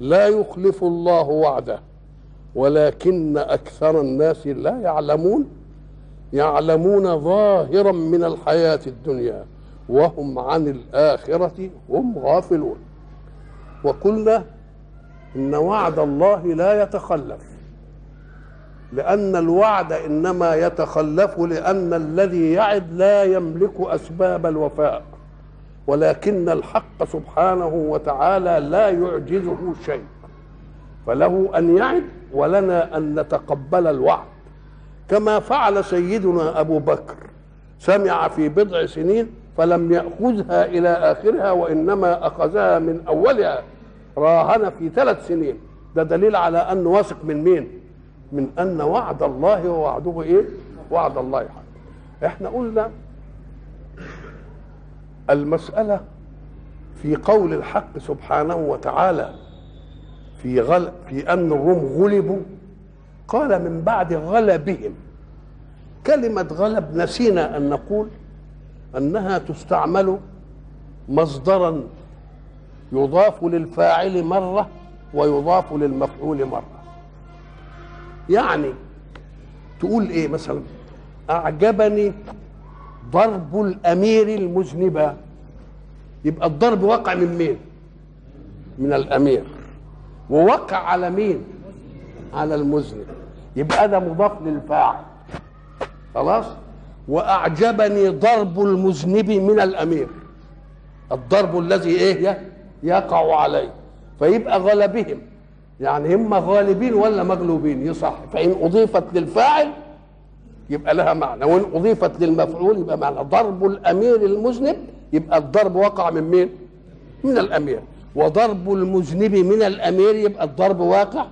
لا يخلف الله وعده ولكن أكثر الناس لا يعلمون يعلمون ظاهرا من الحياة الدنيا وهم عن الآخرة هم غافلون. وقلنا إن وعد الله لا يتخلف لأن الوعد إنما يتخلف لأن الذي يعد لا يملك أسباب الوفاء. ولكن الحق سبحانه وتعالى لا يعجزه شيء. فله أن يعد ولنا أن نتقبل الوعد. كما فعل سيدنا أبو بكر. سمع في بضع سنين فلم يأخذها إلى آخرها وإنما أخذها من أولها. راهن في ثلاث سنين. ده دليل على انه واثق من مين؟ من أن وعد الله ووعده إيه؟ وعد الله حق. إحنا قلنا المسألة في قول الحق سبحانه وتعالى في غل في أن الروم غلبوا قال من بعد غلبهم. كلمة غلب نسينا أن نقول أنها تستعمل مصدرا يضاف للفاعل مرة ويضاف للمفعول مرة. يعني تقول إيه مثلا؟ أعجبني ضرب الأمير المذنبه يبقى الضرب وقع من مين؟ من الأمير. ووقع على مين؟ على المذنب. يبقى ده مضاف للفاعل. خلاص؟ وأعجبني ضرب المذنب من الأمير. الضرب الذي إيه؟ يقع عليه. فيبقى غلبهم. يعني هم غالبين ولا مغلوبين؟ يصح. فإن أضيفت للفاعل يبقى لها معنى. وإن أضيفت للمفعول يبقى معنى. ضرب الأمير المذنب يبقى الضرب وقع من مين؟ من الأمير. وضرب المذنب من الأمير يبقى الضرب واقع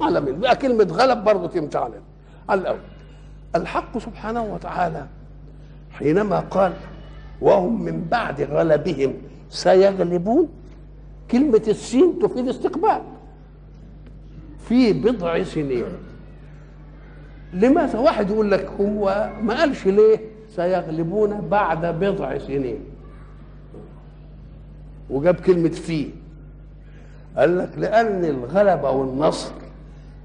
على مين؟ بقى كلمة غلب برضه تمشي على على الأول الحق سبحانه وتعالى حينما قال وهم من بعد غلبهم سيغلبون كلمة السين تفيد استقبال. في بضع سنين. لماذا واحد يقول لك هو ما قالش ليه سيغلبون بعد بضع سنين؟ وجاب كلمة في قال لك لأن الغلبة والنصر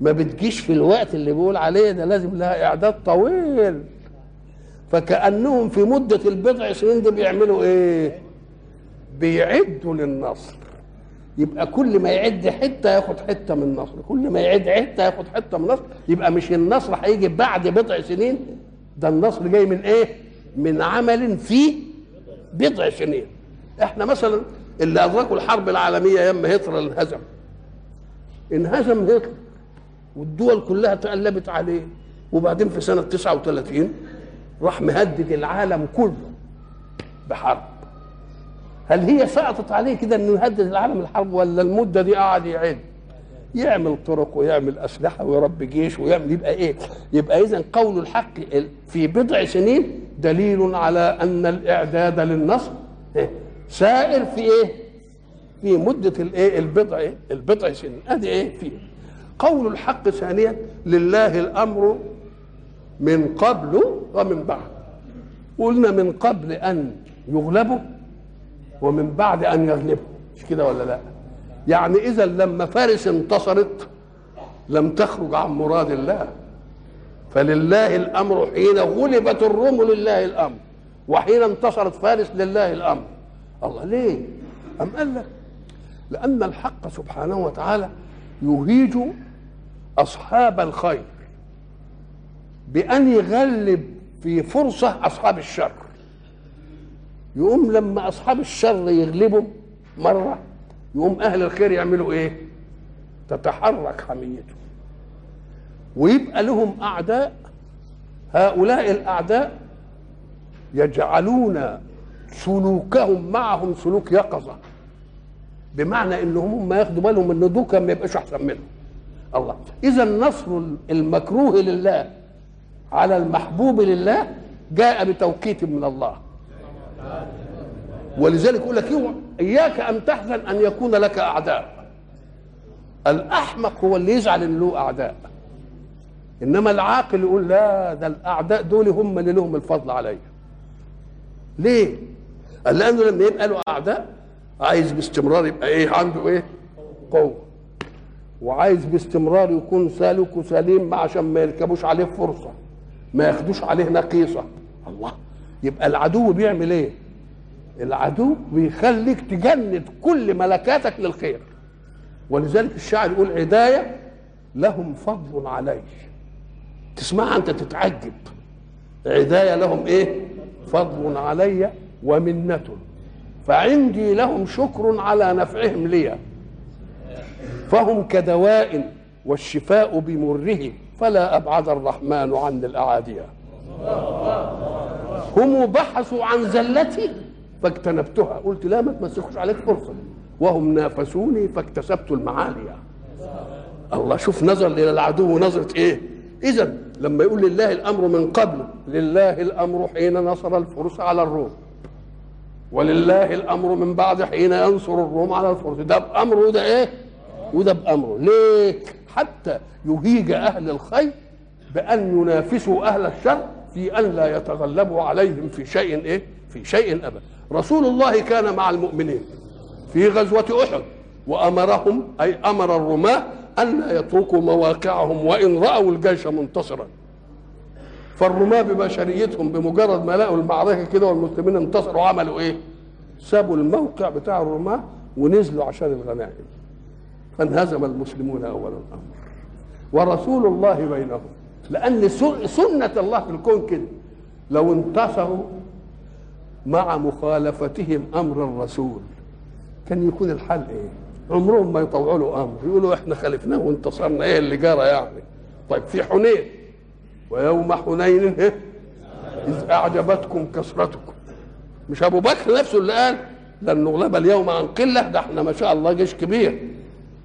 ما بتجيش في الوقت اللي بيقول عليه ده لازم لها إعداد طويل. فكأنهم في مدة البضع سنين دي بيعملوا إيه؟ بيعدوا للنصر. يبقى كل ما يعد حتة ياخد حتة من النصر. كل ما يعد حتة ياخد حتة من النصر. يبقى مش النصر هيجي بعد بضع سنين ده النصر جاي من إيه؟ من عمل في بضع سنين. إحنا مثلا اللي أدركوا الحرب العالمية ياما هتلر انهزم. انهزم هتلر والدول كلها تقلبت عليه. وبعدين في سنة 39 راح مهدد العالم كله بحرب. هل هي سقطت عليه كده إنه يهدد العالم الحرب ولا المدة دي قعد يعد يعمل طرق ويعمل أسلحة ويربي جيش ويعمل يبقى إيه؟ يبقى اذا قول الحق في بضع سنين دليل على أن الإعداد للنصر سائر في إيه؟ في مدة الايه؟ البضع إيه؟ البضع سنين أدي إيه؟ في قول الحق ثانيا لله الأمر من قبل ومن بعد قلنا من قبل أن يغلبوا ومن بعد أن يغلبوا مش كده ولا لا؟ يعني إذا لما فارس انتصرت لم تخرج عن مراد الله. فلله الأمر حين غلبت الروم لله الأمر وحين انتصرت فارس لله الأمر. الله ليه؟ أم قال لك؟ لأن الحق سبحانه وتعالى يهيج أصحاب الخير بأن يغلب في فرصة أصحاب الشر. يقوم لما أصحاب الشر يغلبوا مرة يقوم أهل الخير يعملوا إيه؟ تتحرك حميته ويبقى لهم أعداء هؤلاء الأعداء يجعلون سلوكهم معهم سلوك يقظة بمعنى إنهم هم ياخدوا بالهم إن دول كان ما يبقاش أحسن منهم. الله. إذا النصر المكروه لله على المحبوب لله جاء بتوقيت من الله. ولذلك يقول لك إياك أن تحزن أن يكون لك أعداء. الأحمق هو اللي يزعل ان له أعداء. إنما العاقل يقول لا ده الأعداء دول هم اللي لهم الفضل عليا. ليه؟ قال لأنه لما يبقى له أعداء عايز باستمرار يبقى إيه؟ عنده إيه؟ قوة. وعايز باستمرار يكون سالك وسليم عشان ما يركبوش عليه فرصة ما ياخدوش عليه نقيصة. الله. يبقى العدو بيعمل إيه؟ العدو بيخليك تجند كل ملكاتك للخير. ولذلك الشاعر يقول عداية لهم فضل علي تسمعها أنت تتعجب. عداية لهم إيه؟ فضل علي ومنة. فعندي لهم شكر على نفعهم لي. فهم كدواء والشفاء بمره. فلا أبعد الرحمن عن الأعادية هم بحثوا عن زلتي فاجتنبتها. قلت لا ما تمسكوش عليك فرصة. وهم نافسوني فاكتسبت المعالي. الله شوف نظر إلى العدو نظرة إيه؟ إذا لما يقول لله الأمر من قبل لله الأمر حين نصر الفرس على الروم. ولله الأمر من بعد حين ينصر الروم على الفرس. ده بامره وده إيه؟ وده بامره ليه؟ حتى يهيج أهل الخير بأن ينافسوا أهل الشر في ان لا يتغلبوا عليهم في شيء إيه؟ في شيء ابدا رسول الله كان مع المؤمنين في غزوة أحد وأمرهم أي أمر الرماة أن لا يتركوا مواقعهم وإن رأوا الجيش منتصرا. فالرماة ببشريتهم بمجرد ما لقوا المعركة كده والمسلمين انتصروا عملوا إيه؟ سابوا الموقع بتاع الرماة ونزلوا عشان الغنائم. فانهزم المسلمون أول الأمر. ورسول الله بينهم. لأن سنة الله في الكون كده. لو انتصروا مع مخالفتهم أمر الرسول كان يكون الحل إيه؟ عمرهم ما يطوعوا له أمر. يقولوا إحنا خالفناه وانتصرنا إيه اللي جرى يعني؟ طيب في حنين. ويوم حنين إذ أعجبتكم كثرتكم مش أبو بكر نفسه اللي قال لن نغلب اليوم عن قلة ده إحنا ما شاء الله جيش كبير.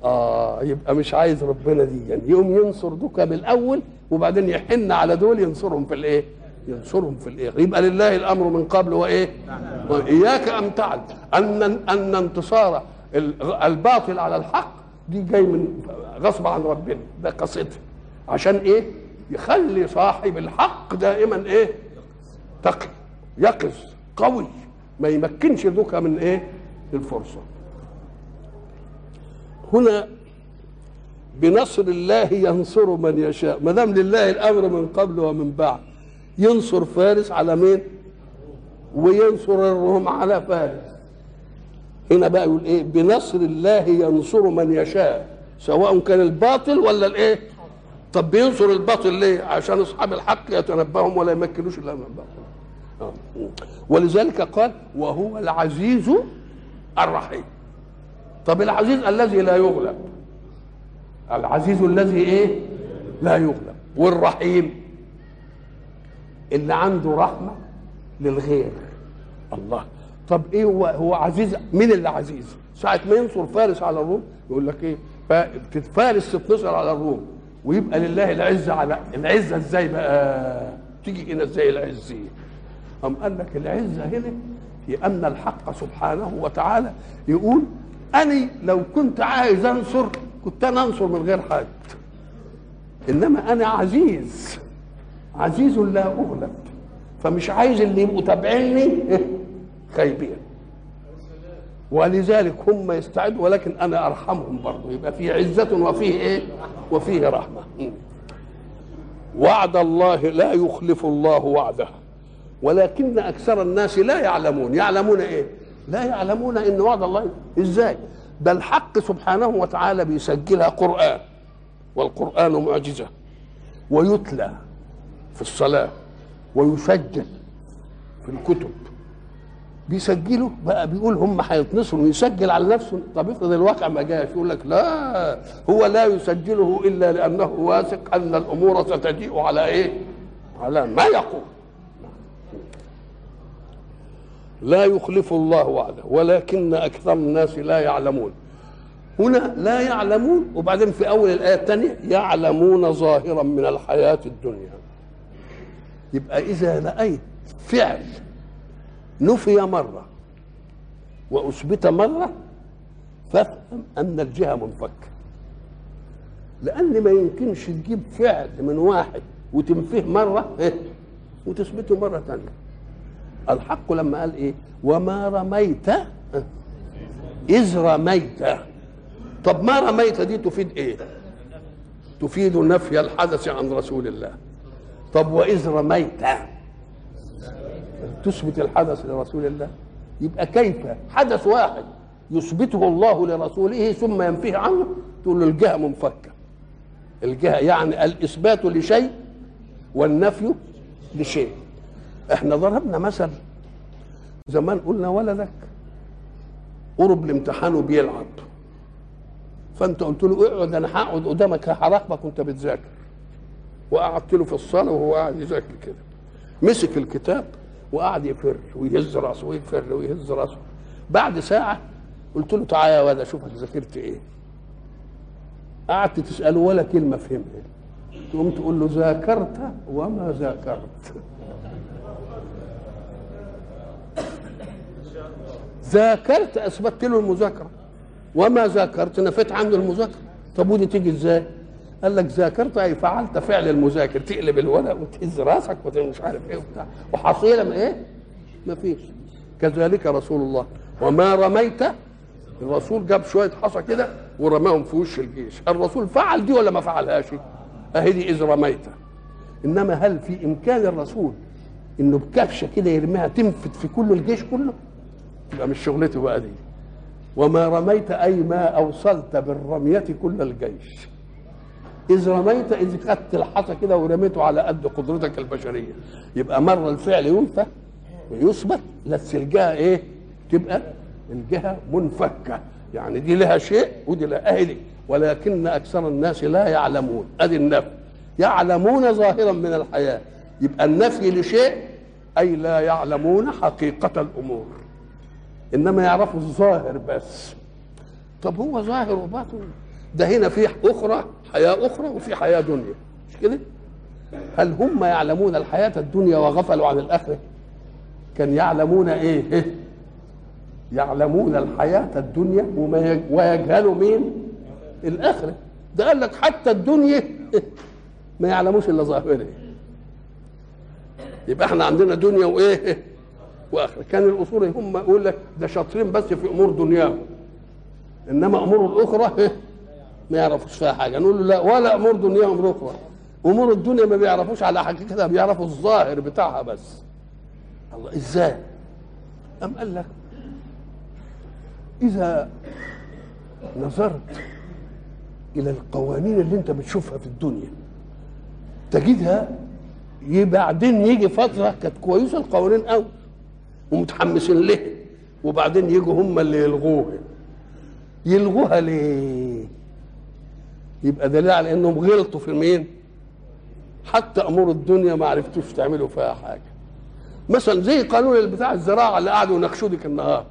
آه يبقى مش عايز ربنا دي يعني يوم ينصر دوكا بالأول وبعدين يحن على دول ينصرهم في الإيه؟ ينصرهم في الإيه؟ يبقى لله الأمر من قبل وإيه؟ وإياك أن تعلم أن أن انتصار الباطل على الحق دي جاي من غصب عن ربنا ده قصته عشان إيه؟ يخلي صاحب الحق دائما إيه تقي يقظ قوي ما يمكنش ذوكا من إيه الفرصة هنا بنصر الله ينصر من يشاء. ما دام لله الأمر من قبل ومن بعد. ينصر فارس على مين؟ وينصر الروم على فارس. هنا بقى يقول إيه؟ بنصر الله ينصر من يشاء. سواء كان الباطل ولا الإيه؟ طب بينصر الباطل ليه؟ عشان أصحاب الحق يتنبههم ولا يمكنوش إلا من الباطل. ولذلك قال وهو العزيز الرحيم. طب العزيز الذي لا يغلب. العزيز الذي إيه؟ لا يغلب، والرحيم اللي عنده رحمة للغير. الله طب إيه هو هو عزيز مين اللي عزيز؟ ساعة ما ينصر فارس على الروم يقول لك إيه؟ فارس تتنصر على الروم ويبقى لله العزة على العزة إزاي بقى تيجي هنا إزاي العزة أم قال لك العزة هنا في أن الحق سبحانه وتعالى يقول أنا لو كنت عايز أنصر كنت أنا أنصر من غير حد إنما أنا عزيز. عزيز لا أغلب. فمش عايز اللي يبقوا تابعيني خايبين. ولذلك هم يستعدوا ولكن أنا أرحمهم برضه يبقى في عزة وفيه إيه؟ وفيه رحمة. وعد الله لا يخلف الله وعده. ولكن أكثر الناس لا يعلمون. يعلمون إيه؟ لا يعلمون إن وعد الله إزاي. ده الحق سبحانه وتعالى بيسجلها قرآن والقرآن معجزة ويتلى في الصلاة ويسجل في الكتب. بيسجلوا بقى بيقول هم هيتنصروا ويسجل على نفسه. طب افرض الواقع ما جاش يقول لك لا هو لا يسجله إلا لأنه واثق أن الأمور ستجيء على إيه؟ على ما يقول. لا يخلف الله وعده ولكن أكثر الناس لا يعلمون. هنا لا يعلمون وبعدين في أول الآية الثانية يعلمون ظاهرا من الحياة الدنيا. يبقى إذا رأيت فعل نفي مرة وأثبت مرة فافهم أن الجهة منفكة. لأن ما يمكنش تجيب فعل من واحد وتنفيه مرة إيه؟ وتثبته مرة ثانية. الحق لما قال إيه؟ وما رميت إذ رميت. طب ما رميت دي تفيد إيه؟ تفيد نفي الحدث عن رسول الله. طب وإذ رميت؟ تثبت الحدث لرسول الله. يبقى كيف؟ حدث واحد يثبته الله لرسوله ثم ينفيه عنه تقول له الجهة منفكة. الجهة يعني الإثبات لشيء والنفي لشيء. إحنا ضربنا مثل. زمان قلنا ولدك قرب الامتحان وبيلعب. فانت قلت له اقعد أنا هقعد قدامك هراقبك وانت بتذاكر. وقعدت له في الصالة وهو قاعد يذاكر كده. مسك الكتاب وقعد يفر ويهز راسه ويفر ويهز راسه. بعد ساعة قلت له تعالى يا ولد أشوفك ذاكرت إيه. قعدت تسأله ولا كلمة فهمها. تقوم تقول له ذاكرت وما ذاكرت. ذاكرت اثبتت له المذاكرة. وما ذاكرت نفيت عنه المذاكرة. طب ودي تيجي إزاي؟ قال لك ذاكرت أي فعلت فعل المذاكر. تقلب الورق وتهز راسك ومش عارف إيه وبتاع. وحصيلة من إيه؟ ما فيش. كذلك رسول الله. وما رميت. الرسول جاب شوية حصى كده ورماهم في وش الجيش. الرسول فعل دي ولا ما فعلهاش؟ أهي دي إذ رميت. إنما هل في إمكان الرسول إنه بكبشة كده يرميها تنفت في كل الجيش كله؟ يبقى مش شغلته بقى دي. وما رميت أي ما أوصلت بالرمية كل الجيش. إذ رميت إذ خدت الحصى كده ورميته على قد قدرتك البشرية. يبقى مرة الفعل ينفى ويثبت بس الجهة إيه؟ تبقى الجهة منفكة. يعني دي لها شيء ودي لها دي ولكن أكثر الناس لا يعلمون. أدي النفي. يعلمون ظاهرا من الحياة. يبقى النفي لشيء أي لا يعلمون حقيقة الأمور. إنما يعرفوا الظاهر بس. طب هو ظاهر وباطن. ده هنا في أخرى حياة أخرى وفي حياة دنيا. مش كده؟ هل هم يعلمون الحياة الدنيا وغفلوا عن الآخرة؟ كان يعلمون إيه؟ يعلمون الحياة الدنيا ويجهلوا مين؟ الآخرة. ده قال لك حتى الدنيا ما يعلموش إلا ظاهره. يبقى إحنا عندنا دنيا وإيه؟ واخره كان الأصول هم يقول لك ده شاطرين بس في أمور دنياهم. إنما أمور الأخرى ما يعرفوش فيها حاجة. نقول له لا ولا أمور دنياهم الاخرى أمور الدنيا ما بيعرفوش على حقيقتها بيعرفوا الظاهر بتاعها بس. الله إزاي؟ أم قال لك إذا نظرت إلى القوانين اللي أنت بتشوفها في الدنيا تجدها بعدين يجي فترة كانت كويسة القوانين قوي ومتحمسين لها وبعدين يجوا هم اللي يلغوها. يلغوها ليه؟ يبقى دليل على إنهم غلطوا في مين؟ حتى أمور الدنيا ما عرفتوش تعملوا فيها حاجة. مثلا زي قانون بتاع الزراعة اللي قعدوا يناقشوه النهار.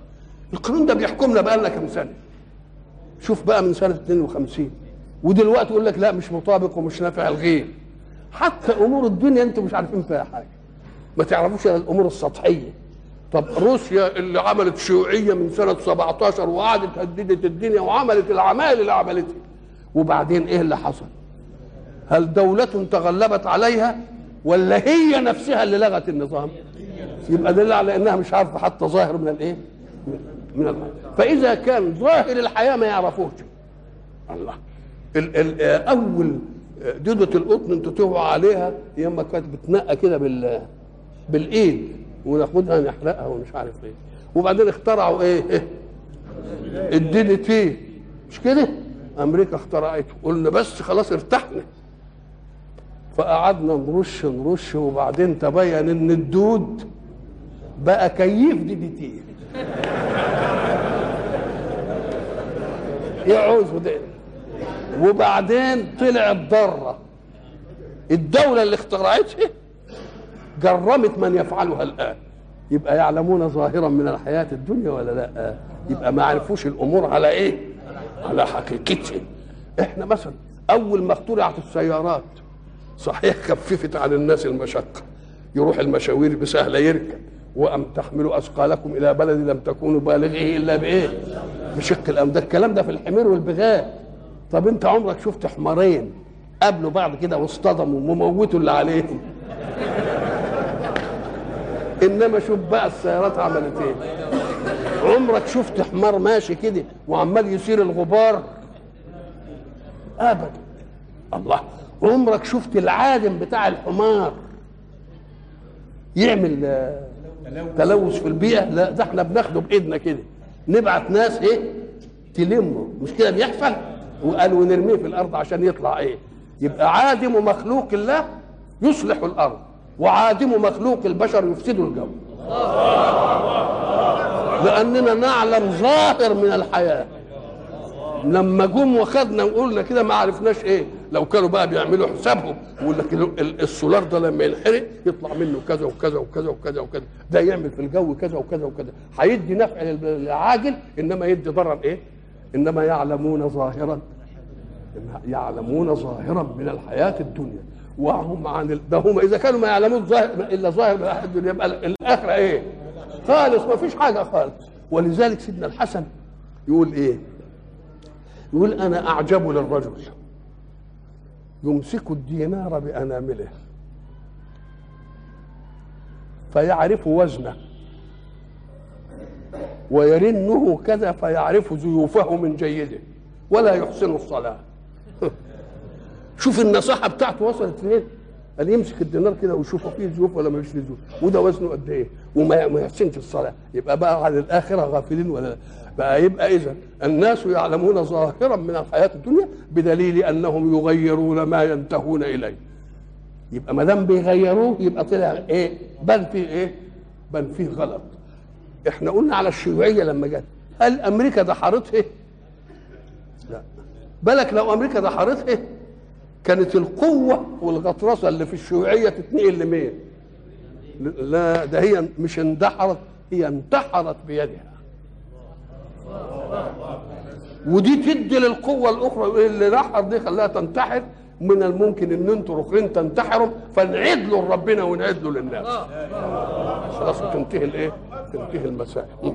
القانون ده بيحكمنا بقى لنا كام سنة؟ شوف بقى من سنة 52 ودلوقتي يقول لك لا مش مطابق ومش نافع الغيه حتى أمور الدنيا أنتم مش عارفين فيها حاجة. ما تعرفوش إلا الأمور السطحية. طب روسيا اللي عملت شيوعية من سنة 17 وقعدت هددت الدنيا وعملت العمايل اللي عملتها وبعدين إيه اللي حصل؟ هل دولة تغلبت عليها ولا هي نفسها اللي لغت النظام؟ يبقى دليل على إنها مش عارفة حتى ظاهر من الإيه؟ من الحياة. فإذا كان ظاهر الحياة ما يعرفوش الله ال ال أول دودة القطن أنتوا تهوا عليها ياما كانت بتنقى كده بال بالإيد وناخدها نحرقها ومش عارف إيه. وبعدين اخترعوا إيه, إيه؟ الدي تي مش كده؟ أمريكا اخترعته. قلنا بس خلاص ارتحنا. فقعدنا نرش نرش وبعدين تبين إن الدود بقى كيف دي دي تي. يعوز ده وبعدين طلعت ضاره الدولة اللي اخترعتها جرمت من يفعلها الآن. يبقى يعلمون ظاهرا من الحياة الدنيا ولا لا؟ يبقى ما عرفوش الأمور على إيه؟ على حقيقتها إحنا مثلا أول ما اخترعت السيارات صحيح خففت عن الناس المشقة. يروح المشاوير بسهله يركب. وأم تحملوا أثقالكم إلى بلد لم تكونوا بالغيه إلا بإيه؟ بشق الأم ده الكلام ده في الحمير والبغال. طب أنت عمرك شفت حمارين قابلوا بعض كده واصطدموا وموتوا اللي عليهم؟ إنما شوف بقى السيارات عملت إيه؟ عمرك شفت حمار ماشي كده وعمال يسير الغبار؟ أبدا. الله. عمرك شفت العادم بتاع الحمار يعمل تلوث في البيئة؟ لا ده إحنا بناخده بإيدنا كده. نبعت ناس إيه؟ تلمه. مش كده بيحصل؟ وقال ونرميه في الأرض عشان يطلع إيه؟ يبقى عادم مخلوق الله يصلح الأرض. وعادم مخلوق البشر يفسد الجو. لأننا نعلم ظاهر من الحياة. لما جم وخدنا وقلنا كده ما عرفناش إيه. لو كانوا بقى بيعملوا حسابهم ويقول لك السولار ده لما ينحرق يطلع منه كذا وكذا وكذا وكذا وكذا. ده يعمل في الجو كذا وكذا وكذا. هيدي نفع للعاجل إنما يدي ضرر إيه؟ إنما يعلمون ظاهرا. يعلمون ظاهرا من الحياة الدنيا. وهم عن ال... ده هم إذا كانوا ما يعلمون ظاهر إلا ظاهر يبقى الآخرة إيه؟ خالص ما فيش حاجة خالص. ولذلك سيدنا الحسن يقول إيه؟ يقول أنا أعجب للرجل. يمسك الدينار بأنامله. فيعرف وزنه. ويرنه كذا فيعرف زيوفه من جيده. ولا يحسن الصلاة. شوف النصيحة بتاعته وصلت فين قال يمسك الدينار كده ويشوفه فيه زيوف ولا ما فيه زيوف. وده وزنه قد إيه؟ وما يحسنش الصلاة. يبقى بقى عن الآخرة غافلين ولا لا؟ بقى يبقى اذا الناس يعلمون ظاهرا من الحياة الدنيا بدليل أنهم يغيرون ما ينتهون إليه. يبقى ما دام بيغيروه يبقى طلع إيه؟ بان فيه إيه؟ بان فيه غلط. إحنا قلنا على الشيوعية لما جت. هل أمريكا دحرتها؟ لا. بالك لو أمريكا دحرتها؟ كانت القوة والغطرسة اللي في الشيوعية تتنقل لمين؟ لا ده هي مش اندحرت هي انتحرت بيدها. ودي تدي للقوة الأخرى اللي نحر دي خلاها تنتحر من الممكن إن أنتوا الاخرين تنتحروا فنعيد له لربنا ونعيد له للناس. خلاص تنتهي الإيه؟ تنتهي المسائل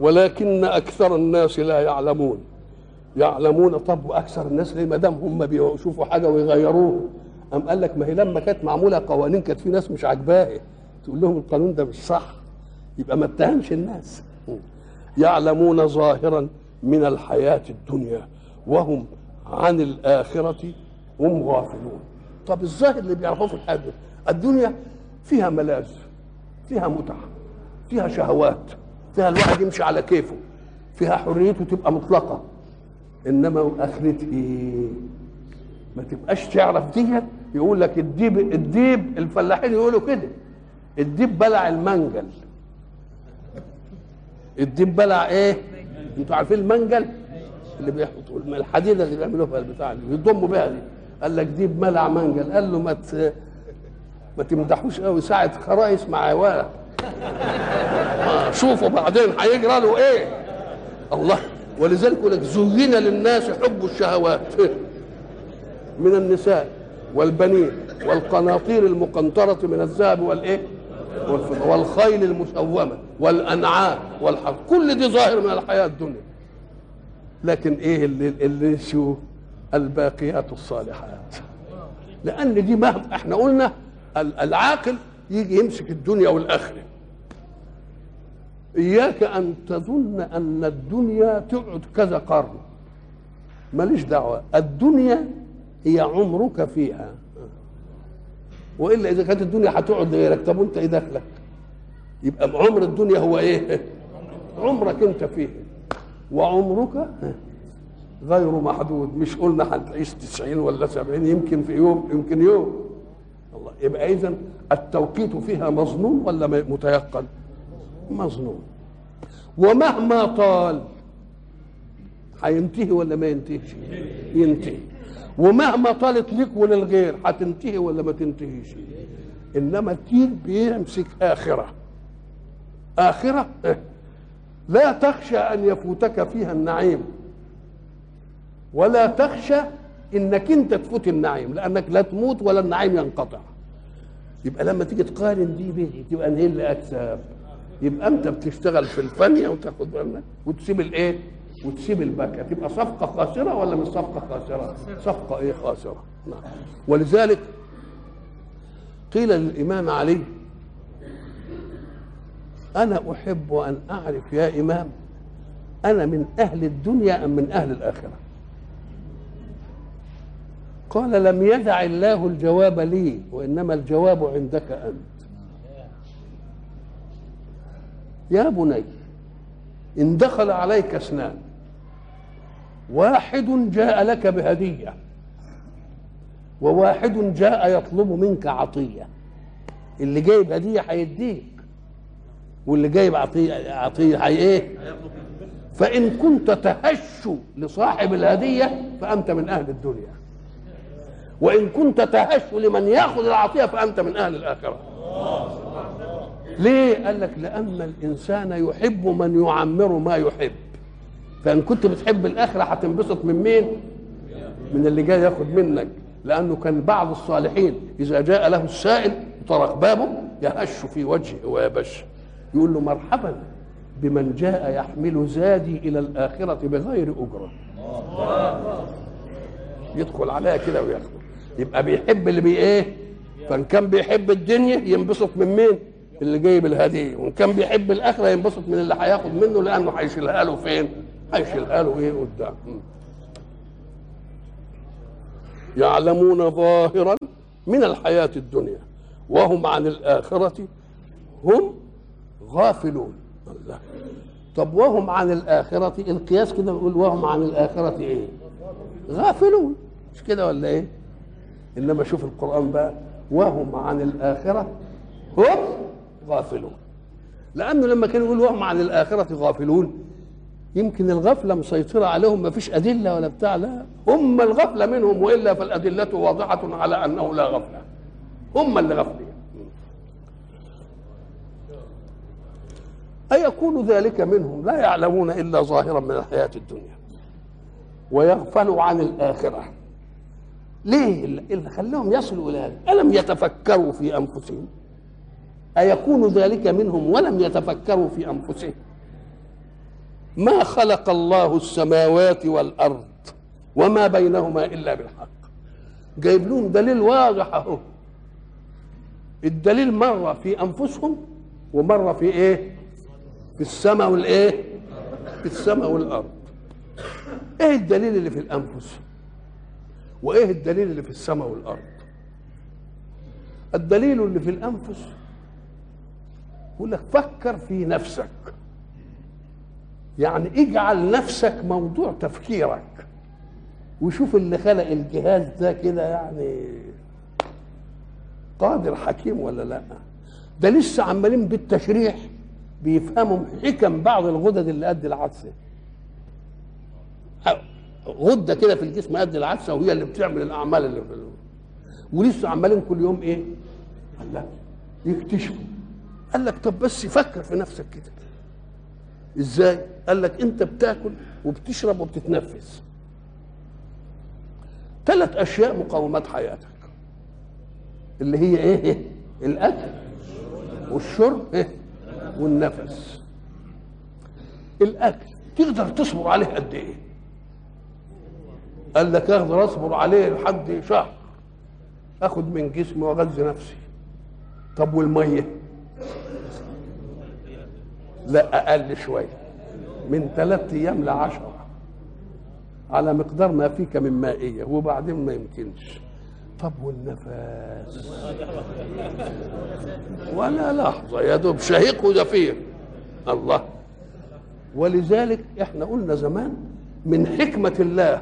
ولكن أكثر الناس لا يعلمون. يعلمون طب وأكثر الناس ليه؟ ما دام هم بيشوفوا حاجة ويغيروها. أم قال لك ما هي لما كانت معمولة قوانين كانت في ناس مش عاجباها. تقول لهم القانون ده مش صح. يبقى ما اتهمش الناس. يعلمون ظاهرا من الحياة الدنيا وهم عن الآخرة هم غافلون. طب الظاهر اللي بيعرفوه في الحياة الدنيا فيها ملاذ فيها متعة فيها شهوات فيها الواحد يمشي على كيفه فيها حريته تبقى مطلقة إنما آخرته ما تبقاش تعرف دي يقول لك الديب الديب الفلاحين يقولوا كده. الديب بلع المنجل. الديب بلع إيه؟ أنتوا عارفين المنجل؟ اللي بيحطوا الحديده اللي بيعملوها في البتاع اللي بيضموا بيها دي. قال لك ديب ملع منجل. قال له ما. ما تمدحوش قوي. ساعة خرايس مع عوالة شوفوا بعدين هيجرى له إيه؟ الله. ولذلك يقول لك زين للناس حب الشهوات من النساء والبنين والقناطير المقنطرة من الذهب والإيه؟ والخيل المسومة والأنعام والحرث. كل دي ظاهر من الحياة الدنيا. لكن إيه اللي, اللي شو؟ الباقيات الصالحات. لأن دي مهما إحنا قلنا العاقل يجي يمسك الدنيا والآخرة. إياك أن تظن أن الدنيا تقعد كذا قرن ماليش دعوة الدنيا هي عمرك فيها وإلا إذا كانت الدنيا هتقعد لغيرك طب وأنت إيه دخلك؟ يبقى عمر الدنيا هو إيه؟ عمرك أنت فيه وعمرك غير محدود مش قلنا هتعيش 90 ولا 70 يمكن في يوم يمكن يوم الله يبقى اذا التوقيت فيها مظنون ولا متيقن؟ مظنون ومهما طال هينتهي ولا ما ينتهيش؟ ينتهي. ومهما طالت لك وللغير هتنتهي ولا ما تنتهيش؟ إنما الدين بيمسك آخرة. آخرة؟ لا تخشى أن يفوتك فيها النعيم. ولا تخشى إنك أنت تفوت النعيم لأنك لا تموت ولا النعيم ينقطع. يبقى لما تيجي تقارن دي بدي تبقى إيه اللي أكسب؟ يبقى انت بتشتغل في الفنية وتاخد بالك وتسيب الايه؟ وتسيب البكا تبقى صفقة خاسرة ولا مش صفقة خاسرة؟ صفقة إيه خاسرة؟ نعم. ولذلك قيل للإمام علي أنا أحب أن أعرف يا إمام أنا من أهل الدنيا أم من أهل الآخرة؟ قال لم يدع الله الجواب لي وإنما الجواب عندك أنت. يا بني إن دخل عليك اثنان واحد جاء لك بهدية وواحد جاء يطلب منك عطية. اللي جايب هدية هيديك واللي جايب عطية عطية هي إيه؟ فإن كنت تهش لصاحب الهدية فأنت من أهل الدنيا. وإن كنت تهش لمن يأخذ العطية فأنت من أهل الآخرة. ليه؟ قال لك لأن الإنسان يحب من يعمر ما يحب. فإن كنت بتحب الآخرة هتنبسط من مين؟ من اللي جاي ياخد منك. لأنه كان بعض الصالحين إذا جاء له السائل طرق بابه يهش في وجهه ويبش. يقول له مرحبا بمن جاء يحمل زادي إلى الآخرة بغير أجرة. يدخل عليها كده وياخده. يبقى بيحب اللي بي إيه؟ فإن كان بيحب الدنيا ينبسط من مين؟ اللي جايب الهديه وإن كان بيحب الآخرة ينبسط من اللي هياخد منه لأنه هيشيلها له فين؟ هيشيلها له إيه؟ قدام. يعلمون ظاهرا من الحياة الدنيا وهم عن الآخرة هم غافلون. الله. طب وهم عن الآخرة؟ القياس كده بيقول وهم عن الآخرة إيه؟ غافلون. مش كده ولا إيه؟ إنما شوف القرآن بقى. وهم عن الآخرة هم غافلون. لأنه لما كانوا يقول وهم عن الآخرة غافلون يمكن الغفلة مسيطرة عليهم ما فيش أدلة ولا بتاع لا. هم الغفلة منهم وإلا فالأدلة واضحة على أنه لا غفلة. هم اللي غفلين أيكون ذلك منهم؟ لا يعلمون إلا ظاهرا من الحياة الدنيا. ويغفلوا عن الآخرة. ليه؟ اللي خلاهم يصلوا إلى هذا. ألم يتفكروا في أنفسهم؟ أيكون ذلك منهم ولم يتفكروا في أنفسهم؟ ما خلق الله السماوات والأرض وما بينهما إلا بالحق. جايب لهم دليل واضح أهو. الدليل مرة في أنفسهم ومرة في إيه؟ في السماء والإيه؟ في السماء والأرض. إيه الدليل اللي في الأنفس؟ وإيه الدليل اللي في السماء والأرض؟ الدليل اللي في الأنفس يقول لك فكر في نفسك يعني اجعل نفسك موضوع تفكيرك وشوف اللي خلق الجهاز ده كده يعني قادر حكيم ولا لا ده لسه عمالين بالتشريح بيفهموا حكم بعض الغدد اللي قد العدسه غدة كده في الجسم قد العدسه وهي اللي بتعمل الأعمال اللي في. ولسه عمالين كل يوم إيه؟ يكتشفوا قال لك طب بس فكر في نفسك كده. إزاي؟ قال لك أنت بتاكل وبتشرب وبتتنفس. ثلاث أشياء مقومات حياتك. اللي هي إيه؟ الأكل والشرب إيه؟ والنفس. الأكل تقدر تصبر عليه قد إيه؟ قال لك أقدر أصبر عليه لحد شهر. آخد من جسمي وأغذي نفسي. طب والمية؟ لا أقل شوية من ثلاثة أيام لعشرة. على مقدار ما فيك من مائية وبعدين ما يمكنش. طب والنفس؟ ولا لحظة يا دوب شهيق ودفير الله. ولذلك إحنا قلنا زمان من حكمة الله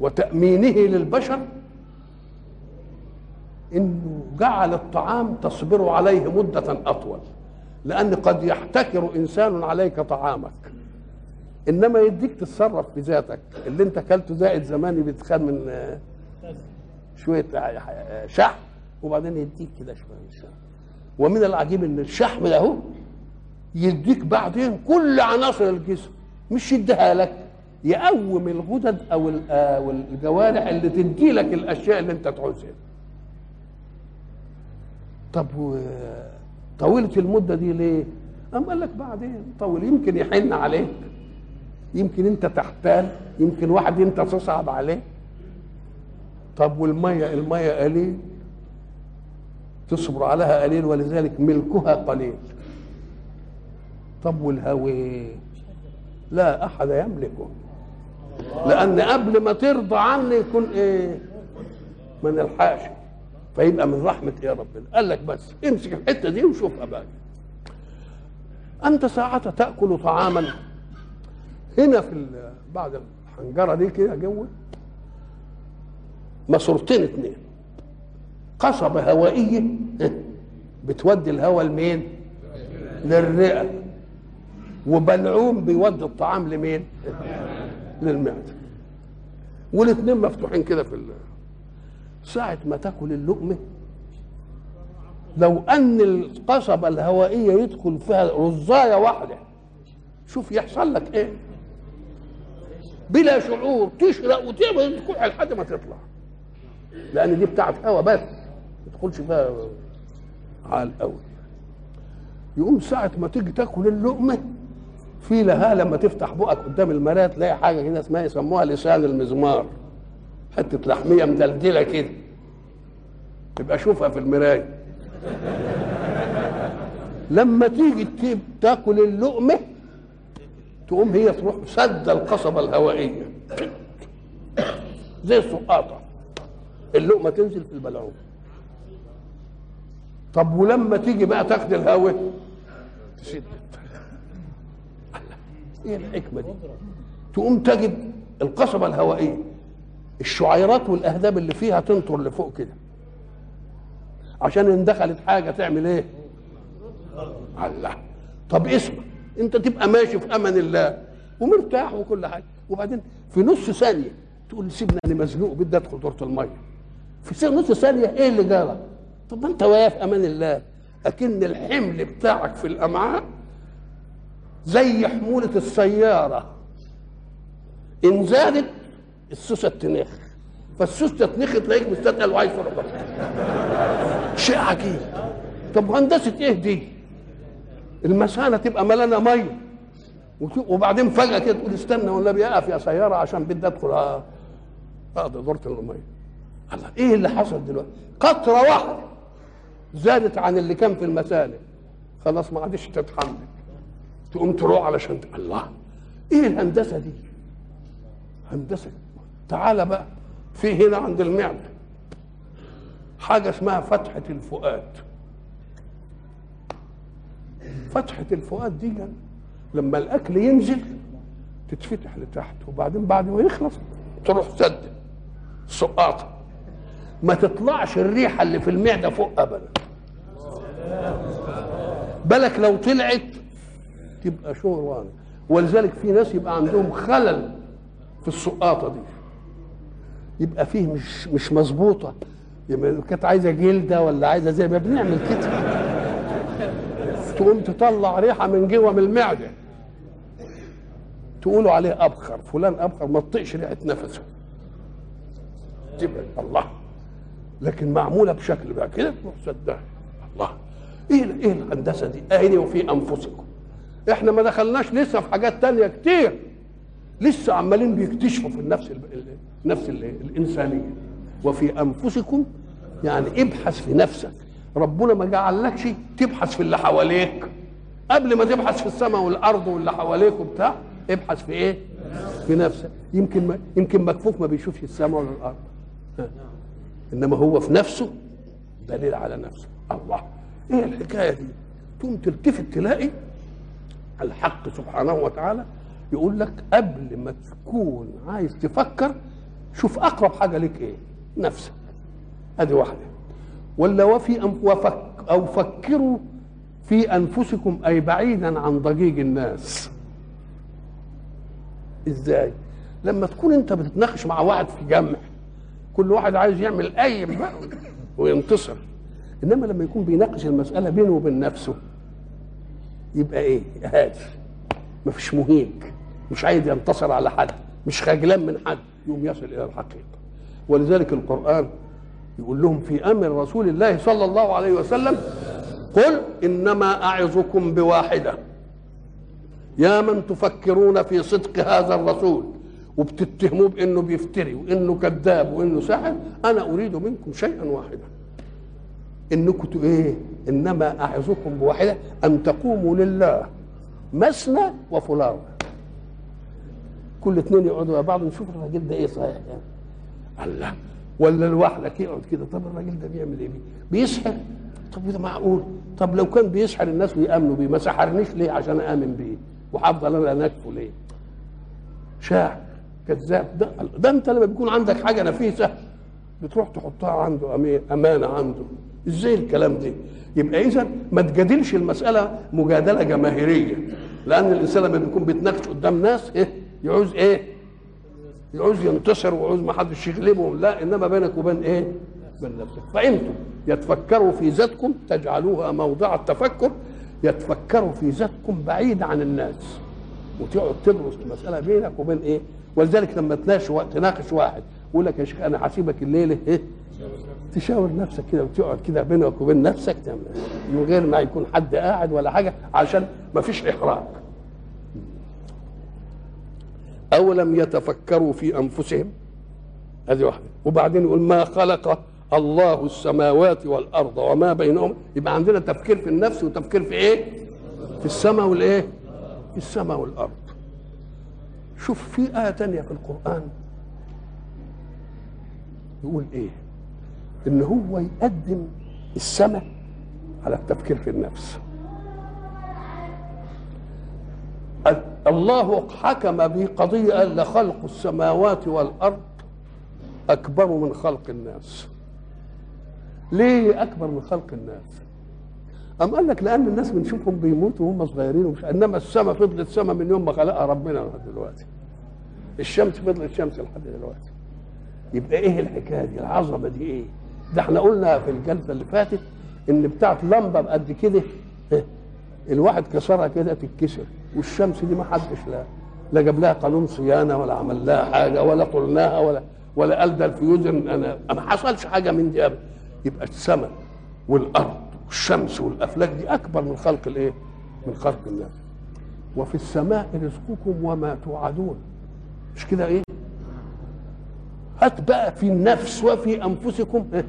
وتأمينه للبشر إنه جعل الطعام تصبر عليه مدة أطول. لأن قد يحتكر إنسان عليك طعامك. إنما يديك تتصرف في ذاتك اللي أنت أكلته زائد زماني بيتخان من شوية شحم وبعدين يديك كده شوية شوية ومن العجيب إن الشحم ده يديك بعدين كل عناصر الجسم. مش يديها لك يقوم الغدد أو ال- أو الجوارح اللي تدي لك الأشياء اللي أنت تعوزها. طب و- طويلة المدة دي ليه؟ قام قال لك بعدين طول يمكن يحن عليك. يمكن أنت تحتال. يمكن واحد أنت تصعب عليه. طب والمية المية قليل. تصبر عليها قليل ولذلك ملكها قليل. طب والهوي لا أحد يملكه. لأن قبل ما ترضى عني يكون إيه؟ ما نلحقش. فيبقى من رحمة إيه ربنا قال لك بس امسك الحتة دي وشوفها بقى أنت ساعتها تأكل طعاما هنا في بعد الحنجرة دي كده جوه؟ ماسورتين اتنين. قصبة هوائية بتودي الهواء لمين؟ للرئة. وبلعوم بيودي الطعام لمين؟ للمعدة. والاتنين مفتوحين كده في ساعة ما تاكل اللقمة. لو أن القصبة الهوائية يدخل فيها رزاية واحدة شوف يحصل لك إيه؟ بلا شعور تشرق وتعمل تكح لحد ما تطلع. لأن دي بتاعت هوا بس ما تدخلش فيها على الأول يقوم ساعة ما تيجي تاكل اللقمة في لها لما تفتح بقك قدام المراية تلاقي حاجة كده اسمها يسموها لسان المزمار. حتة لحمية مدلدلة كده. تبقى شوفها في المراية. لما تيجي تاكل اللقمة تقوم هي تروح سد القصبة الهوائية. زي السقاطة. اللقمة تنزل في البلعوم. طب ولما تيجي بقى تاخد الهواء تسد. إيه الحكمة دي؟ تقوم تجد القصبة الهوائية. الشعيرات والأهداب اللي فيها تنطر لفوق كده. عشان إن دخلت حاجة تعمل إيه؟ الله. طب اسمع أنت تبقى ماشي في أمان الله ومرتاح وكل حاجة. وبعدين في نص ثانية تقول سيبني أنا مزنوق بدي أدخل دورة المية. في نص ثانية إيه اللي جرى طب ما أنت وياه في أمان الله اكن الحمل بتاعك في الأمعاء زي حمولة السيارة. إن زادت السوسة تنخ فالسوسة تنخ تلاقيك مستثقل وعايز تروح شيء عجيب. طب هندسة إيه دي؟ المثانة تبقى ملانة مية. وت- وبعدين فجأة كده تقول استنى والنبي اقف يا سيارة عشان بدي أدخل أ- أقضي دورة المية. الله إيه اللي حصل دلوقتي؟ قطرة واحدة زادت عن اللي كان في المثانة خلاص ما عادش تتحمل. تقوم تروح علشان الله إيه الهندسة دي؟ هندسة تعالى بقى في هنا عند المعدة حاجة اسمها فتحة الفؤاد. فتحة الفؤاد دي جن. لما الأكل ينزل تتفتح لتحت وبعدين بعد ما يخلص تروح سد سقاطة. ما تطلعش الريحة اللي في المعدة فوق ابدا. بالك لو طلعت تبقى شهران ولذلك في ناس يبقى عندهم خلل في السقاطة دي. يبقى فيه مش مش مظبوطة. يبقى كانت عايزة جلدة ولا عايزة زي ما بنعمل كده. تقوم تطلع ريحة من جوه من المعدة. تقولوا عليه أبخر. فلان أبخر ما تطيقش ريحة نفسه. تبقى الله. لكن معمولة بشكل بقى كده سدها الله. إيه إيه الهندسة دي؟ اهي وفي أنفسكم. إحنا ما دخلناش لسه في حاجات تانية كتير. لسه عمالين بيكتشفوا في النفس ال... ال- النفس ال... الإنسانية. وفي أنفسكم يعني ابحث في نفسك. ربنا ما جعلكش تبحث في اللي حواليك. قبل ما تبحث في السماء والأرض واللي حواليك وبتاع ابحث في إيه؟ في نفسك. يمكن ما يمكن مكفوف ما بيشوفش السماء ولا الأرض. إنما هو في نفسه دليل على نفسه. الله. إيه الحكاية دي؟ تقوم تلتفت تلاقي الحق سبحانه وتعالى يقول لك قبل ما تكون عايز تفكر شوف أقرب حاجة لك إيه؟ نفسك. أدي واحدة. ولا وفي وفك أو فكروا في أنفسكم أي بعيدا عن ضجيج الناس. إزاي؟ لما تكون أنت بتتناقش مع واحد في جمع كل واحد عايز يعمل أي وينتصر. إنما لما يكون بيناقش المسألة بينه وبين نفسه يبقى إيه؟ هادي. مفيش مهيج. مش عايز ينتصر على حد مش خجلان من حد يقوم يصل إلى الحقيقة. ولذلك القرآن يقول لهم في أمر رسول الله صلى الله عليه وسلم قل إنما أعظكم بواحدة. يا من تفكرون في صدق هذا الرسول وبتتهموه بأنه بيفتري وأنه كذاب وأنه ساحر أنا أريد منكم شيئا واحدا. إنكم إيه؟ إنما أعظكم بواحدة أن تقوموا لله مثنى وفلان كل اثنين يقعدوا مع بعض نشوف الراجل ده إيه صحيح يعني. الله. ولا لوحدك يقعد كده طب الراجل ده بيعمل إيه؟ بيسحر. طب ده معقول؟ طب لو كان بيسحر الناس ويأمنوا بيه ما سحرنيش ليه عشان امن بيه؟ وهفضل أنا انكفه ليه؟ شاعر كذاب. ده, ده أنت لما بيكون عندك حاجة نفيسة بتروح تحطها عنده أمانة عنده. إزاي الكلام ده يبقى إذا ما تجادلش المسألة مجادلة جماهيرية. لأن الإنسان لما بيكون بيتناقش قدام ناس إيه؟ يعوز إيه؟ يعوز ينتصر ويعوز ما حدش يغلبهم. لا إنما بينك وبين إيه؟ بين نفسك. فإنتم يتفكروا في ذاتكم تجعلوها موضع التفكر يتفكروا في ذاتكم بعيد عن الناس. وتقعد تدرس المساله بينك وبين إيه؟ ولذلك لما تناقش تناقش واحد يقول لك يا شيخ أنا هسيبك الليلة إيه؟ تشاور نفسك كده وتقعد كده بينك وبين نفسك تعمل من غير ما يكون حد قاعد ولا حاجة عشان ما فيش إحراج. أولم يتفكروا في أنفسهم؟ هذه واحدة. وبعدين يقول ما خلق الله السماوات والأرض وما بينهما؟ يبقى عندنا تفكير في النفس وتفكير في إيه؟ في السماء والإيه؟ في السماء والأرض. شوف في آية تانية في القرآن يقول إيه؟ إن هو يقدم السماء على التفكير في النفس. الله حكم بقضية قال لخلق السماوات والأرض أكبر من خلق الناس. ليه أكبر من خلق الناس؟ أم قال لك لأن الناس بنشوفهم بيموتوا وهم صغيرين ومش إنما السماء فضلت سماء من يوم ما خلقها ربنا لحد دلوقتي. الشمس فضلت شمس لحد دلوقتي. يبقى إيه الحكاية دي؟ العظمة دي إيه؟ ده إحنا قلنا في الجلسة اللي فاتت إن بتاعت لمبة بقد كده الواحد كسرها كده تتكسر. والشمس دي ما حدش لا لا جاب لها قانون صيانة ولا عمل لها حاجة ولا طلناها ولا ولا قال ده الفيوز أنا ما حصلش حاجة من دي ابدا يبقى السماء والأرض والشمس والأفلاك دي أكبر من خلق الإيه؟ من خلق الناس وفي السماء رزقكم وما توعدون مش كده إيه؟ هات بقى في النفس وفي أنفسكم إيه؟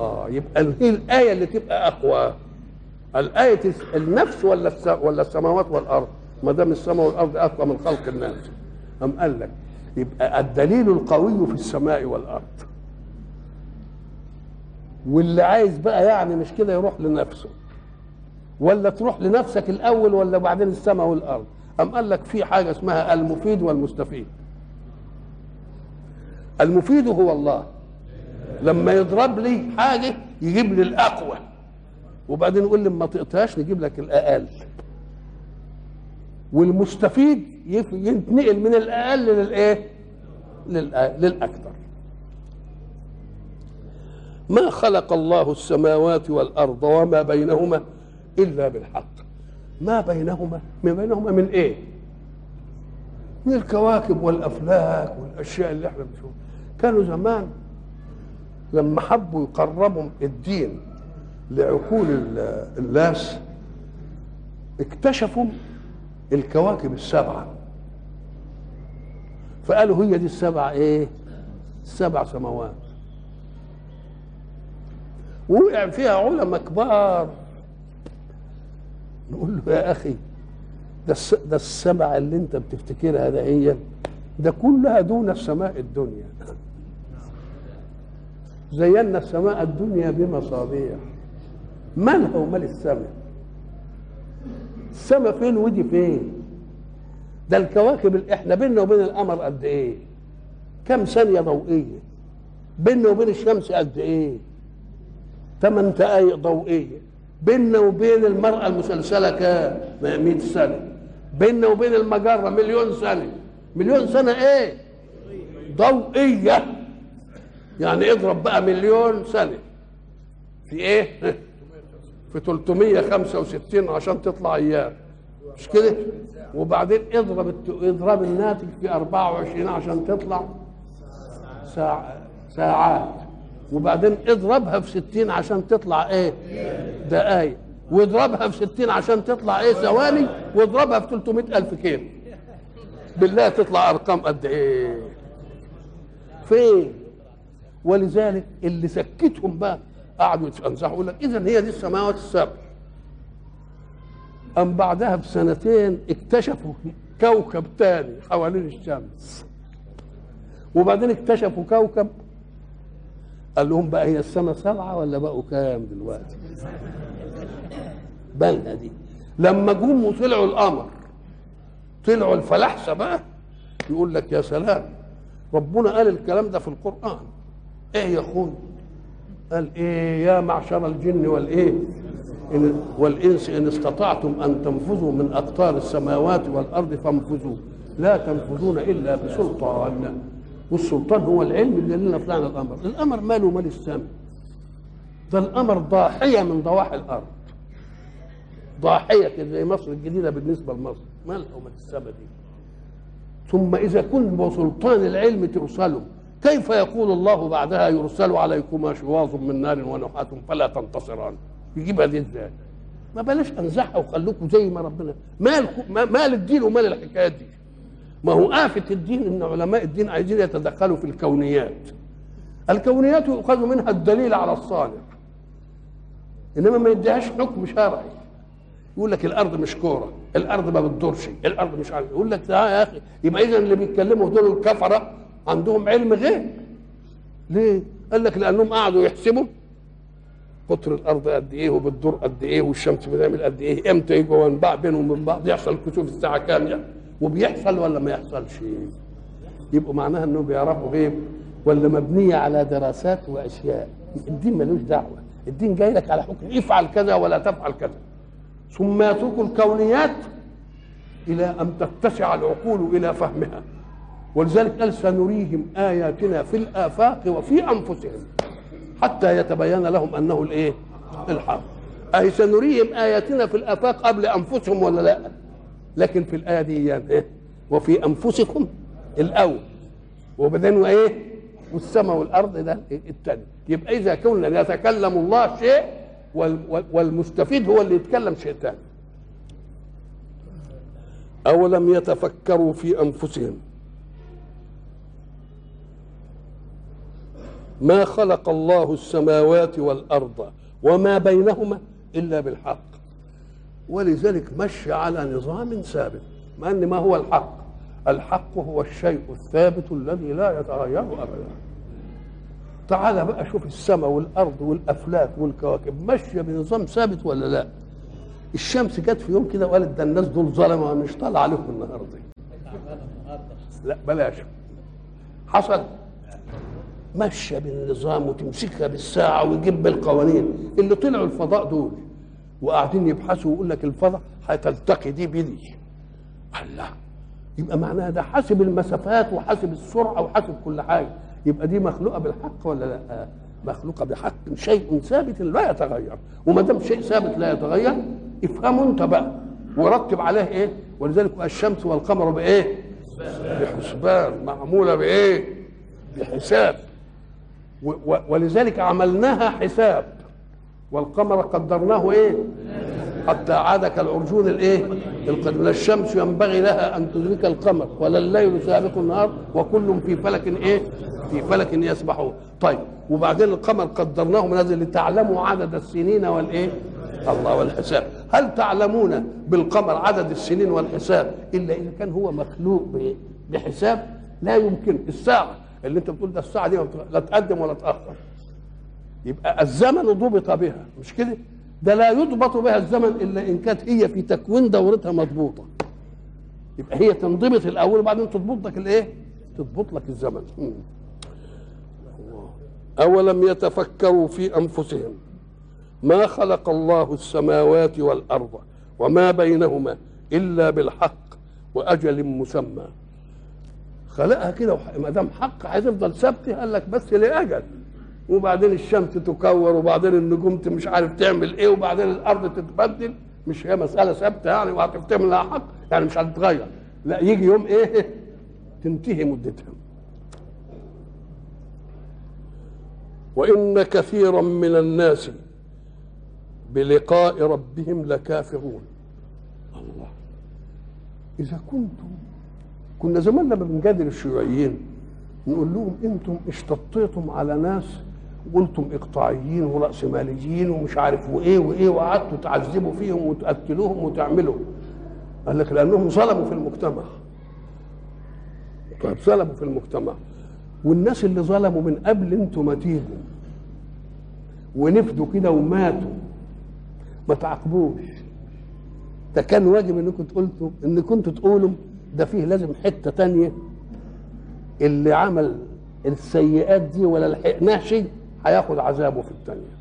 آه يبقى هي الآية اللي تبقى أقوى الآية النفس ولا. ولا السماوات والأرض؟ ما دام السماء والأرض أقوى من خلق الناس. أم قال لك يبقى الدليل القوي في السماء والأرض. واللي عايز بقى يعني مش كده يروح لنفسه. ولا تروح لنفسك الأول ولا بعدين السماء والأرض؟ أم قال لك في حاجة اسمها المفيد والمستفيد. المفيد هو الله. لما يضرب لي حاجة يجيب لي الأقوى. وبعدين يقول لي ما تقطعش نجيب لك الأقل. والمستفيد ينتقل من الأقل للإيه؟ للاكثر ما خلق الله السماوات والأرض وما بينهما إلا بالحق. ما بينهما؟ ما بينهما من إيه؟ من الكواكب والأفلاك والأشياء اللي إحنا بنشوفها. كانوا زمان لما حبوا يقربوا الدين لعقول الناس اكتشفوا الكواكب السبعة. فقالوا هي دي السبع إيه؟ السبع سماوات. وقع فيها علماء كبار. نقول له يا أخي ده ده السبع اللي أنت بتفتكرها ده هي ده كلها دون السماء الدنيا. زينا السماء الدنيا بمصابيح. مالها ومال السماء؟ السماء فين ودي فين؟ ده الكواكب اللي إحنا بيننا وبين القمر قد إيه؟ كم ثانية ضوئية؟ بيننا وبين الشمس قد إيه؟ ثمان دقايق ضوئية. بيننا وبين المرأة المسلسلة كام؟ 100 سنة. بيننا وبين المجرة مليون سنة. مليون سنة إيه؟ ضوئية. يعني اضرب بقى مليون سنة. في إيه؟ في 365 عشان تطلع أيام مش كده؟ وبعدين اضرب اضرب الناتج في 24 عشان تطلع ساعة ساعات. وبعدين اضربها في 60 عشان تطلع إيه؟ دقايق. واضربها في 60 عشان تطلع إيه؟ ثواني. واضربها في 300 ألف كيلو. بالله تطلع أرقام قد إيه؟ فين؟ ولذلك اللي سكتهم بقى قعدوا يتنزحوا يقول لك اذا هي دي السماوات السبع. أم بعدها بسنتين اكتشفوا كوكب تاني حوالين الشمس. وبعدين اكتشفوا كوكب قال لهم بقى هي السنة سبعة ولا بقوا كام دلوقتي؟ بالنا دي لما جم وطلعوا القمر طلعوا الفلاحسة بقى يقول لك يا سلام ربنا قال الكلام ده في القرآن. إيه يا أخوي قال إيه يا معشر الجن والإيه؟ إن والإنس إن استطعتم أن تنفذوا من أقطار السماوات والأرض فانفذوا. لا تنفذون إلا بسلطان. والسلطان هو العلم اللي لنا طلعنا القمر القمر ماله مال السماء ده القمر ضاحية من ضواحي الأرض. ضاحية زي مصر الجديدة بالنسبة لمصر. مالها ومال السماء دي. ثم إذا كن بسلطان العلم ترسلوا كيف يقول الله بعدها يرسل عليكما شواظ من نار ونحاس فلا تنتصران؟ يجيبها دي إزاي؟ ما بلاش انزعها وخلوكم زي ما ربنا مالكم ما- مال الدين ومال الحكايات دي. ما هو آفة الدين إن علماء الدين عايزين يتدخلوا في الكونيات. الكونيات يؤخذ منها الدليل على الصانع. إنما ما يديهاش حكم شرعي. يقول لك الأرض مش كورة الأرض ما بتدورش الأرض مش عارف يقول لك تعالى يا أخي يبقى اذا اللي بيتكلموا دول الكفرة عندهم علم غيب ليه؟ قال لك لأنهم قعدوا يحسبوا قطر الأرض قد إيه وبتدور قد إيه والشمس بتعمل قد إيه إمتى يجوا من بعض بينهم ومن بعض يحصل كسوف الساعة كام يعني وبيحصل ولا ما يحصلش؟ يبقوا معناها إنهم بيعرفوا غيب ولا مبنية على دراسات وأشياء. الدين ملوش دعوة. الدين جاي لك على حكم افعل كذا ولا تفعل كذا. ثم يترك الكونيات إلى أن تتسع العقول إلى فهمها. ولذلك قال سنريهم آياتنا في الآفاق وفي أنفسهم حتى يتبين لهم أنه الإيه؟ الحق. أي سنريهم آياتنا في الآفاق قبل أنفسهم ولا لا؟ لكن في الآية دي يعني إيه؟ وفي أنفسكم الأول. وبعدين وإيه؟ والسماء والأرض ده الثاني يبقى إذا كنا يتكلم الله شيء وال- وال- والمستفيد هو اللي يتكلم شيء ثاني أولم يتفكروا في أنفسهم؟ ما خلق الله السماوات والأرض وما بينهما إلا بالحق. ولذلك مشي على نظام ثابت مع أن ما هو الحق؟ الحق هو الشيء الثابت الذي لا يتغير ابدا. تعال بقى شوف السماء والأرض والأفلاك والكواكب ماشيه بنظام ثابت ولا لا؟ الشمس جت في يوم كده وقالت ده الناس دول ظلمه مش طالع عليهم النهارده. لا بلاش. حصل. ماشيه بالنظام وتمسكها بالساعة ويجيب بالقوانين. اللي طلعوا الفضاء دول وقاعدين يبحثوا ويقول لك الفضاء هتلتقي دي بدي. الله يبقى معناها ده حاسب المسافات وحاسب السرعة وحاسب كل حاجة. يبقى دي مخلوقة بالحق ولا لا؟ مخلوقة بحق. شيء ثابت لا يتغير. وما دام شيء ثابت لا يتغير افهمه انت بقى. ورتب عليه إيه؟ ولذلك الشمس والقمر بإيه؟ بحسبان. معمولة بإيه؟ بحساب. ولذلك عملناها حساب. والقمر قدرناه إيه؟ حتى عاد كالعرجون الإيه؟ القديم لا الشمس ينبغي لها أن تدرك القمر ولا الليل سابق النهار وكل في فلك إيه؟ في فلك يسبحون. طيب وبعدين القمر قدرناه منازل لتعلموا عدد السنين والإيه؟ الله والحساب. هل تعلمون بالقمر عدد السنين والحساب إلا إذا كان هو مخلوق؟ بحساب؟ لا يمكن. الساعة اللي انت بتقول ده الساعة دي لا تقدم ولا تأخر. يبقى الزمن ضبط بها مش كده؟ ده لا يضبط بها الزمن إلا إن كانت هي في تكوين دورتها مضبوطة. يبقى هي تنضبط الأول وبعدين تضبط لك الإيه؟ تضبط لك الزمن. أولم يتفكروا في أنفسهم؟ ما خلق الله السماوات والأرض وما بينهما إلا بالحق وأجل مسمى. خلقها كده ما دام حق هتفضل ثابته قال لك بس لأجل. وبعدين الشمس تكور وبعدين النجوم مش عارف تعمل إيه وبعدين الأرض تتبدل. مش هي مسألة ثابته يعني وهتفتهم لها حق يعني مش هتتغير. لا يجي يوم إيه؟ تنتهي مدتها. وإن كثيرا من الناس بلقاء ربهم لكافرون. الله. إذا كنتم كنا زمان لما بنجادل الشيوعيين نقول لهم أنتم اشتطيتم على ناس قلتم إقطاعيين وراسماليين ومش عارف وإيه وإيه وقعدتوا تعذبوا فيهم وتقتلوهم وتعملوا. قال لك لأنهم ظلموا في المجتمع. طيب ظلموا في المجتمع. والناس اللي ظلموا من قبل أنتوا ما تيجوا. ونفدوا كده وماتوا. ما تعاقبوش. ده كان واجب إنكم تقولوا إن كنتوا تقولوا ده فيه لازم حتة تانية. اللي عمل السيئات دي ولا لحقناه شيء هياخد عذابه في الثانية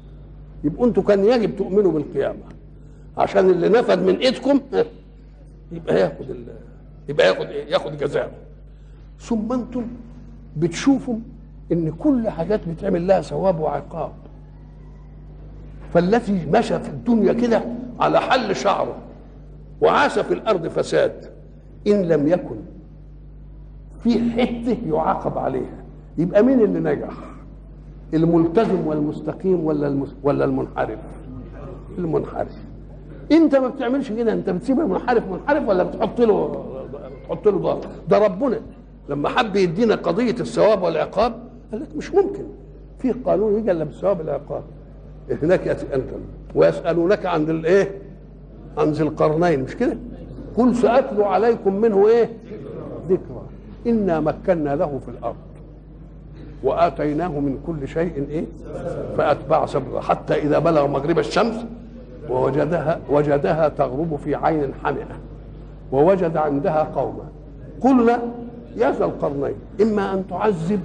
يبقوا أنتوا كان يجب تؤمنوا بالقيامة. عشان اللي نفد من ايدكم يبقى ياخد. يبقى ياخد إيه؟ ياخد جزاءه ثم أنتم بتشوفوا إن كل حاجات بتعمل لها ثواب وعقاب. فالذي مشى في الدنيا كده على حل شعره وعاش في الأرض فساد. إن لم يكن في حتة يعاقب عليها. يبقى مين اللي نجح؟ الملتزم والمستقيم ولا المس... ولا المنحرف؟ المنحرف. انت ما بتعملش كده انت بتسيب المنحرف منحرف ولا بتحط له تحط له ضغط ده ربنا. لما حب يدينا قضية الثواب والعقاب قال لك مش ممكن. في قانون يجي إلا بالثواب والعقاب هناك أنت ويسألونك عن الايه عن ذي القرنين مش كده؟ قل سأتلو عليكم منه إيه؟ ذكرى. إنا مكنا له في الأرض. وآتيناه من كل شيء إيه؟ فأتبع سببا حتى إذا بلغ مغرب الشمس ووجدها وجدها تغرب في عين حمئه ووجد عندها قوما. قلنا يا ذا القرنين إما أن تعذب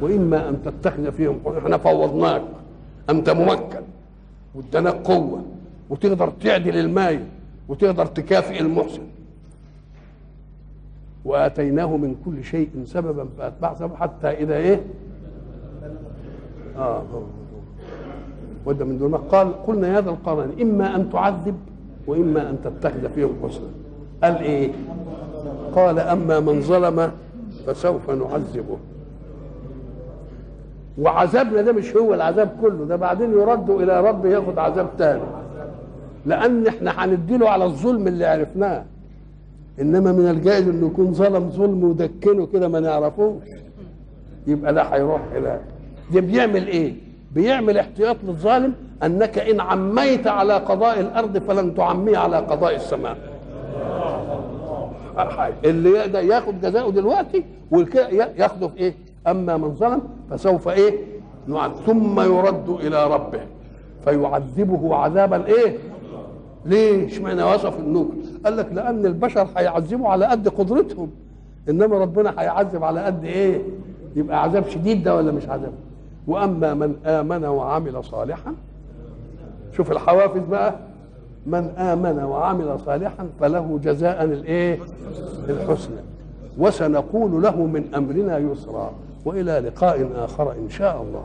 وإما أن تتخذ فيهم إحنا فوضناك. أنت ممكن. وادانا قوة. وتقدر تعدل الماء. وتقدر تكافئ المحسن. وآتيناه من كل شيء سببا فاتبع سببا حتى إذا إيه؟ آه وده من دون قال قلنا يا ذا القرن إما أن تعذب وإما أن تتخذ فيهم حسنا. قال إيه؟ قال أما من ظلم فسوف نعذبه. وعذابنا ده مش هو العذاب كله ده بعدين يرد إلى رب ياخد عذاب تاني. لأن إحنا هنديله على الظلم اللي عرفناه. إنما من الجائز إنه يكون ظلم ظلم ودكنه كده ما نعرفوش. يبقى ده هيروح إلى ده بيعمل إيه؟ بيعمل احتياط للظالم أنك إن عميت على قضاء الأرض فلن تعميه على قضاء السماء. اللي يقدر ياخد جزاؤه دلوقتي ياخده في إيه؟ أما من ظلم فسوف إيه؟ ثم يرد إلى ربه فيعذبه عذابا إيه؟ ليه اشمعنى وصف النكر قال لك لأن البشر هيعذبوا على قد قدرتهم. إنما ربنا هيعذب على قد إيه؟ يبقى عذاب شديد ده ولا مش عذاب؟ وأما من آمن وعمل صالحا شوف الحوافز بقى. من آمن وعمل صالحا فله جزاء الإيه؟ الحسنى. وسنقول له من أمرنا يسرا. وإلى لقاء آخر إن شاء الله.